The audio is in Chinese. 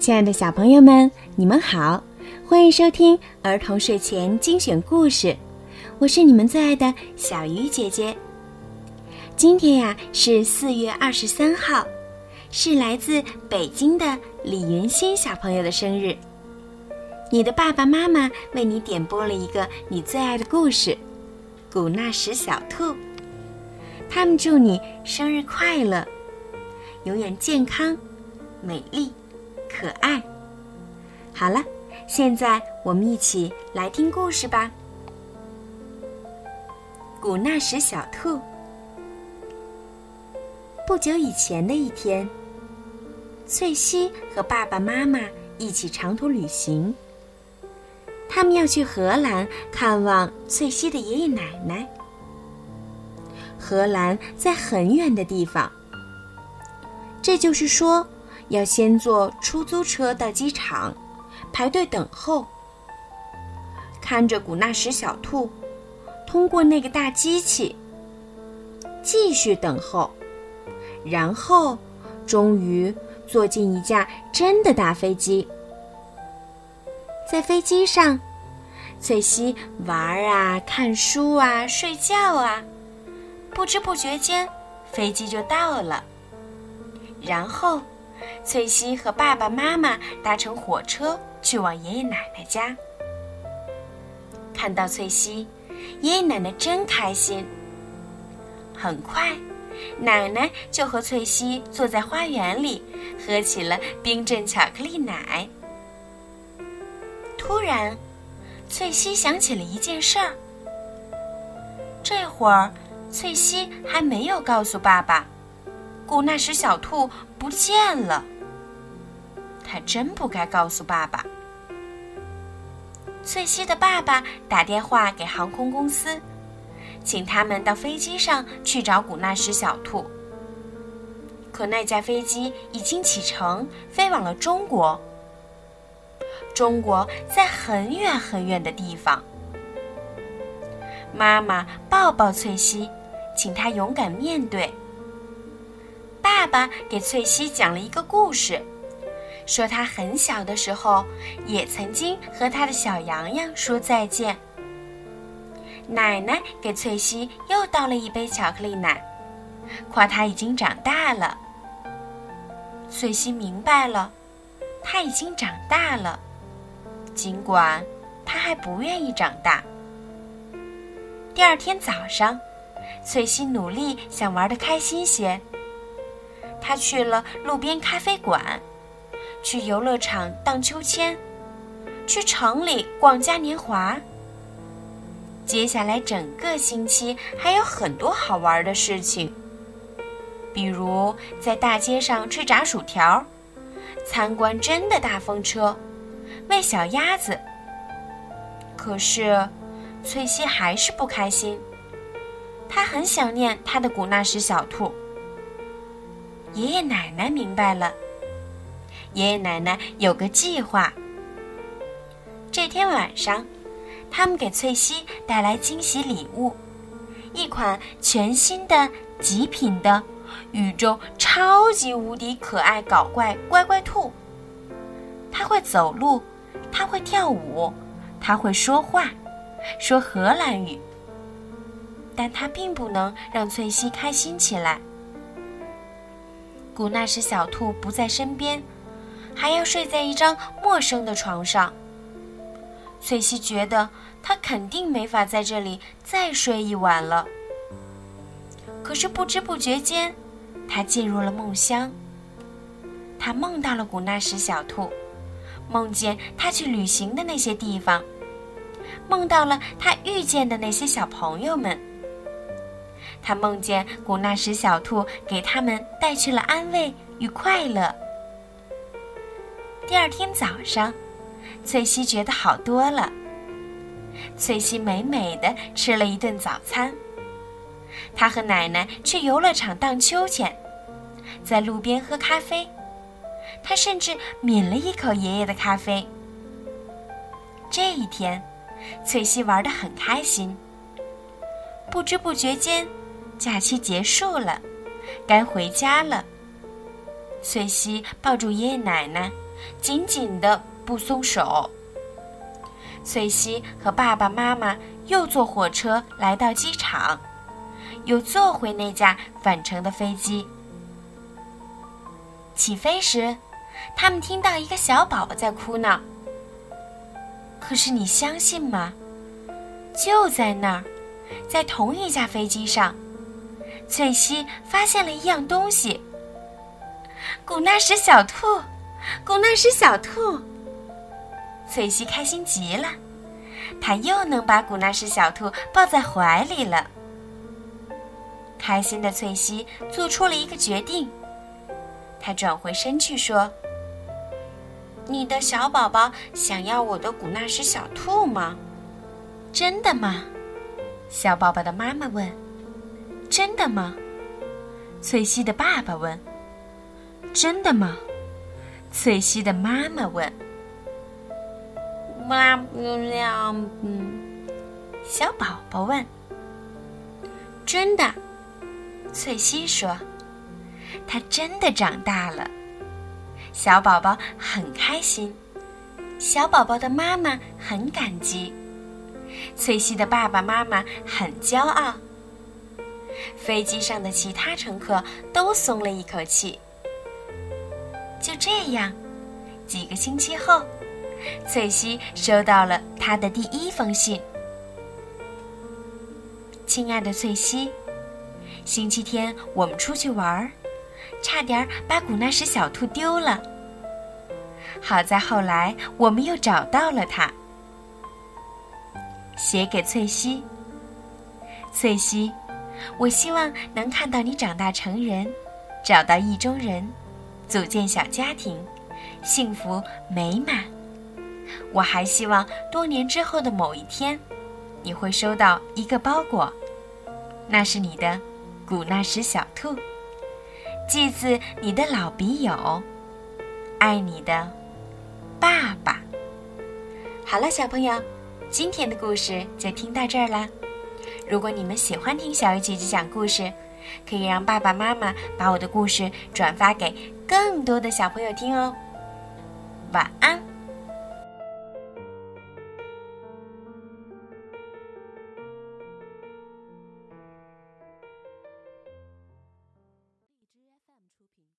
亲爱的小朋友们，你们好，欢迎收听儿童睡前精选故事，我是你们最爱的小鱼姐姐。今天呀是四月二十三号，是来自北京的李云欣小朋友的生日。你的爸爸妈妈为你点播了一个你最爱的故事《古纳什小兔》，他们祝你生日快乐，永远健康、美丽、可爱。好了，现在我们一起来听故事吧，《古纳什小兔》。不久以前的一天，翠西和爸爸妈妈一起长途旅行。他们要去荷兰看望翠西的爷爷奶奶。荷兰在很远的地方，这就是说，要先坐出租车到机场，排队等候，看着古纳什小兔通过那个大机器，继续等候，然后终于坐进一架真的大飞机。在飞机上，翠西玩啊、看书啊、睡觉啊，不知不觉间，飞机就到了。然后，翠西和爸爸妈妈搭乘火车去往爷爷奶奶家。看到翠西，爷爷奶奶真开心。很快，奶奶就和翠西坐在花园里，喝起了冰镇巧克力奶。突然，翠西想起了一件事儿。这会儿，翠西还没有告诉爸爸，故那时小兔不见了。他真不该告诉爸爸。翠西的爸爸打电话给航空公司，请他们到飞机上去找古纳什小兔。可那架飞机已经启程，飞往了中国。中国在很远很远的地方。妈妈抱抱翠西，请她勇敢面对。爸爸给翠西讲了一个故事，说他很小的时候也曾经和他的小羊羊说再见。奶奶给翠西又倒了一杯巧克力奶，夸他已经长大了。翠西明白了，他已经长大了。尽管他还不愿意长大。第二天早上，翠西努力想玩的开心些。他去了路边咖啡馆，去游乐场荡秋千，去城里逛嘉年华。接下来整个星期还有很多好玩的事情，比如在大街上吃炸薯条，参观真的大风车。喂小鸭子。可是，翠西还是不开心。她很想念她的古纳什小兔。爷爷奶奶明白了。爷爷奶奶有个计划。这天晚上，他们给翠西带来惊喜礼物——一款全新的极品的宇宙超级无敌可爱搞怪乖乖兔。它会走路。它会跳舞，它会说话，说荷兰语。但它并不能让翠西开心起来。古纳什小兔不在身边，还要睡在一张陌生的床上。翠西觉得他肯定没法在这里再睡一晚了。可是不知不觉间，他进入了梦乡。他梦到了古纳什小兔。梦见他去旅行的那些地方，梦到了他遇见的那些小朋友们。他梦见古纳什小兔给他们带去了安慰与快乐。第二天早上，翠西觉得好多了。翠西美美的吃了一顿早餐。她和奶奶去游乐场荡秋千，在路边喝咖啡。他甚至抿了一口爷爷的咖啡。这一天，翠西玩得很开心。不知不觉间，假期结束了，该回家了。翠西抱住爷爷奶奶，紧紧的不松手。翠西和爸爸妈妈又坐火车来到机场，又坐回那架返程的飞机。起飞时，他们听到一个小宝宝在哭闹。可是你相信吗？就在那儿，在同一架飞机上，翠西发现了一样东西。古纳什小兔，古纳什小兔。翠西开心极了，她又能把古纳什小兔抱在怀里了。开心的翠西做出了一个决定，她转回身去说：“你的小宝宝想要我的古纳什小兔吗？真的吗？”小宝宝的妈妈问。“真的吗？”翠西的爸爸问。“真的吗？”翠西的妈妈问。妈妈，嗯，小宝宝问：“真的？”翠西说：“他真的长大了。”小宝宝很开心，小宝宝的妈妈很感激，翠西的爸爸妈妈很骄傲。飞机上的其他乘客都松了一口气。就这样，几个星期后。翠西收到了他的第一封信。亲爱的翠西，星期天我们出去玩儿，差点把古纳什小兔丢了。好在后来我们又找到了它。写给翠西，翠西，我希望能看到你长大成人，找到意中人，组建小家庭，幸福美满。我还希望多年之后的某一天，你会收到一个包裹，那是你的古纳什小兔，寄自你的老笔友，爱你的爸爸。好了，小朋友，今天的故事就听到这儿啦。如果你们喜欢听小鱼姐姐讲故事，可以让爸爸妈妈把我的故事转发给更多的小朋友听哦。晚安。